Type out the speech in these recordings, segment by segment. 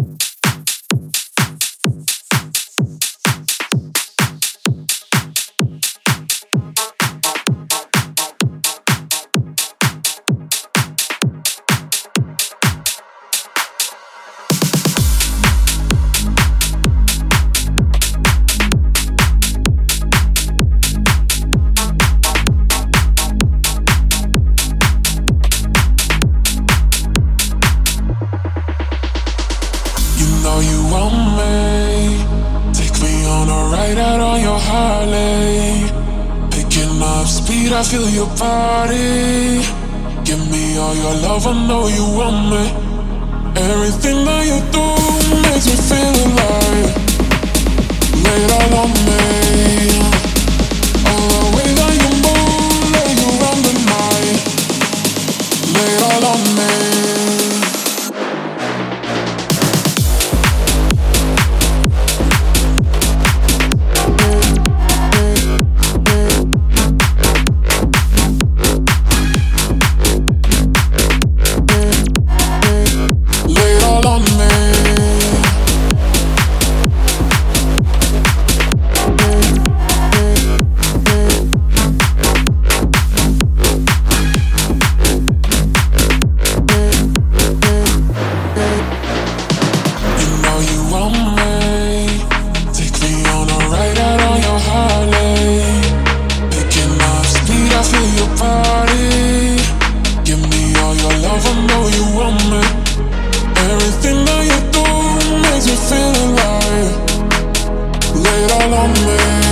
you you want me. Take me on a ride out on your Harley. Picking up speed, I feel your body. Give me all your love, I know you want me. Everything that you do. somewhere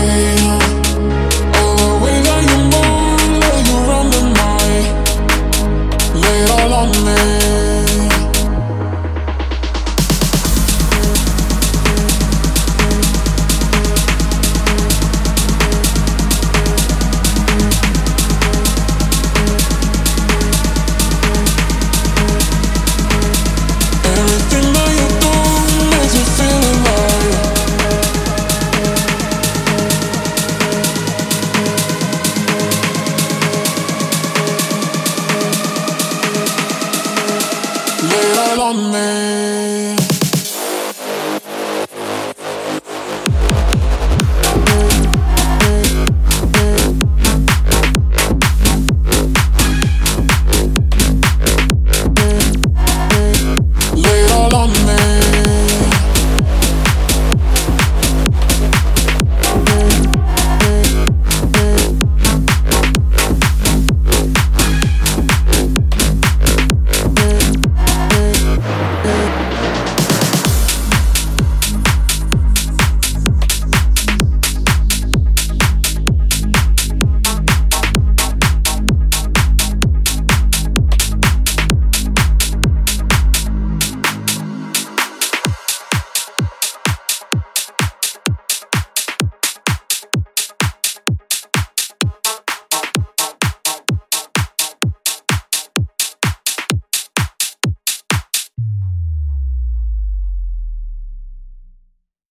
moment